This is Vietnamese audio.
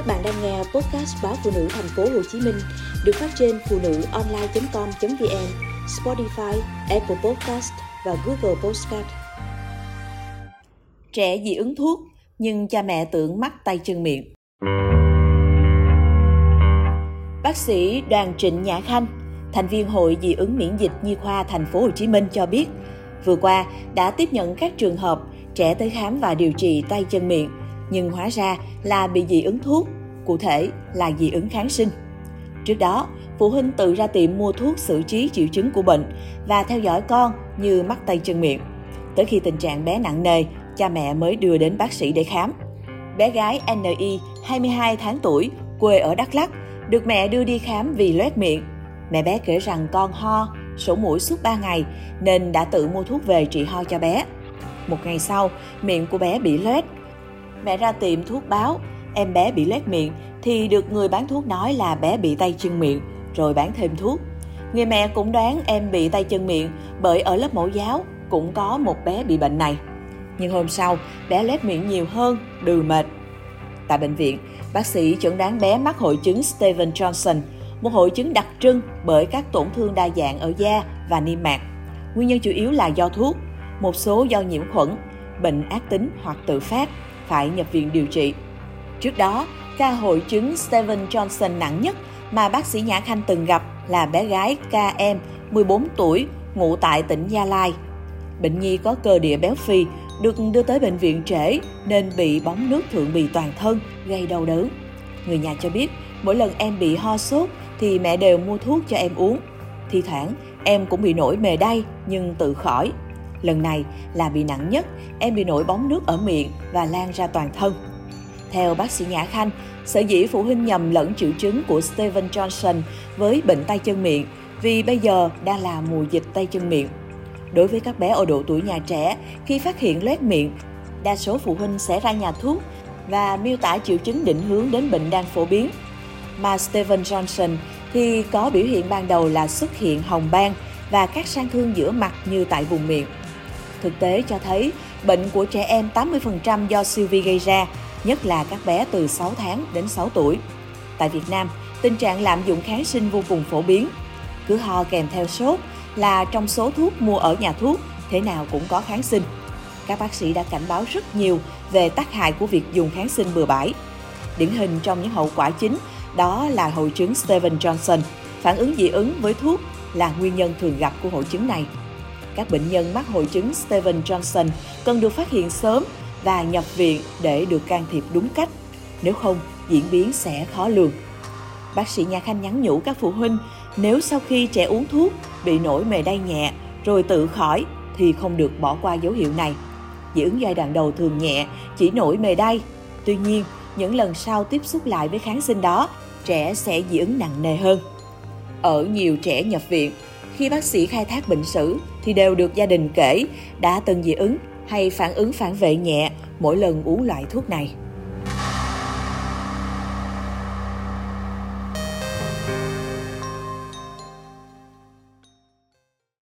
Các bạn đang nghe podcast báo phụ nữ thành phố Hồ Chí Minh được phát trên phụ nữ online.com.vn, Spotify, Apple Podcast và Google Podcast. Trẻ dị ứng thuốc nhưng cha mẹ tưởng mắc tay chân miệng. Bác sĩ Đoàn Trịnh Nhã Khanh, thành viên Hội dị ứng miễn dịch nhi khoa thành phố Hồ Chí Minh cho biết, vừa qua đã tiếp nhận các trường hợp trẻ tới khám và điều trị tay chân miệng nhưng hóa ra là bị dị ứng thuốc, cụ thể là dị ứng kháng sinh. Trước đó, phụ huynh tự ra tiệm mua thuốc xử trí triệu chứng của bệnh và theo dõi con như mắc tay chân miệng. Tới khi tình trạng bé nặng nề, cha mẹ mới đưa đến bác sĩ để khám. Bé gái NI, 22 tháng tuổi, quê ở Đắk Lắk, được mẹ đưa đi khám vì loét miệng. Mẹ bé kể rằng con ho, sổ mũi suốt 3 ngày nên đã tự mua thuốc về trị ho cho bé. Một ngày sau, miệng của bé bị loét, Mẹ ra tiệm thuốc báo, em bé bị lét miệng thì được người bán thuốc nói là bé bị tay chân miệng, rồi bán thêm thuốc. Người mẹ cũng đoán em bị tay chân miệng bởi ở lớp mẫu giáo cũng có một bé bị bệnh này. Nhưng hôm sau, bé lét miệng nhiều hơn, đừ mệt. Tại bệnh viện, bác sĩ chẩn đoán bé mắc hội chứng Steven Johnson, một hội chứng đặc trưng bởi các tổn thương đa dạng ở da và niêm mạc. Nguyên nhân chủ yếu là do thuốc, một số do nhiễm khuẩn, bệnh ác tính hoặc tự phát phải nhập viện điều trị. Trước đó, ca hội chứng Steven Johnson nặng nhất mà bác sĩ Nhã Khanh từng gặp là bé gái KM 14 tuổi, ngụ tại tỉnh Gia Lai. Bệnh nhi có cơ địa béo phì, được đưa tới bệnh viện trễ nên bị bóng nước thượng bì toàn thân, gây đau đớn. Người nhà cho biết, mỗi lần em bị ho sốt thì mẹ đều mua thuốc cho em uống. Thi thoảng, em cũng bị nổi mề đay nhưng tự khỏi. Lần này là bị nặng nhất, em bị nổi bóng nước ở miệng và lan ra toàn thân. Theo bác sĩ Nhã Khanh, sở dĩ phụ huynh nhầm lẫn triệu chứng của Steven Johnson với bệnh tay chân miệng vì bây giờ đang là mùa dịch tay chân miệng. Đối với các bé ở độ tuổi nhà trẻ, khi phát hiện loét miệng, đa số phụ huynh sẽ ra nhà thuốc và miêu tả triệu chứng định hướng đến bệnh đang phổ biến. Mà Steven Johnson thì có biểu hiện ban đầu là xuất hiện hồng ban và các sang thương giữa mặt như tại vùng miệng. Thực tế cho thấy bệnh của trẻ em 80% do siêu vi gây ra, nhất là các bé từ 6 tháng đến 6 tuổi. Tại Việt Nam, tình trạng lạm dụng kháng sinh vô cùng phổ biến. Cứ ho kèm theo sốt là trong số thuốc mua ở nhà thuốc, thế nào cũng có kháng sinh. Các bác sĩ đã cảnh báo rất nhiều về tác hại của việc dùng kháng sinh bừa bãi. Điển hình trong những hậu quả chính đó là hội chứng Steven Johnson. Phản ứng dị ứng với thuốc là nguyên nhân thường gặp của hội chứng này các bệnh nhân mắc hội chứng Steven Johnson cần được phát hiện sớm và nhập viện để được can thiệp đúng cách, nếu không diễn biến sẽ khó lường. Bác sĩ Nhà Khanh nhắn nhủ các phụ huynh nếu sau khi trẻ uống thuốc bị nổi mề đay nhẹ rồi tự khỏi thì không được bỏ qua dấu hiệu này. Dị ứng giai đoạn đầu thường nhẹ, chỉ nổi mề đay. Tuy nhiên, những lần sau tiếp xúc lại với kháng sinh đó, trẻ sẽ dị ứng nặng nề hơn. Ở nhiều trẻ nhập viện, khi bác sĩ khai thác bệnh sử thì đều được gia đình kể, đã từng dị ứng hay phản ứng phản vệ nhẹ mỗi lần uống loại thuốc này.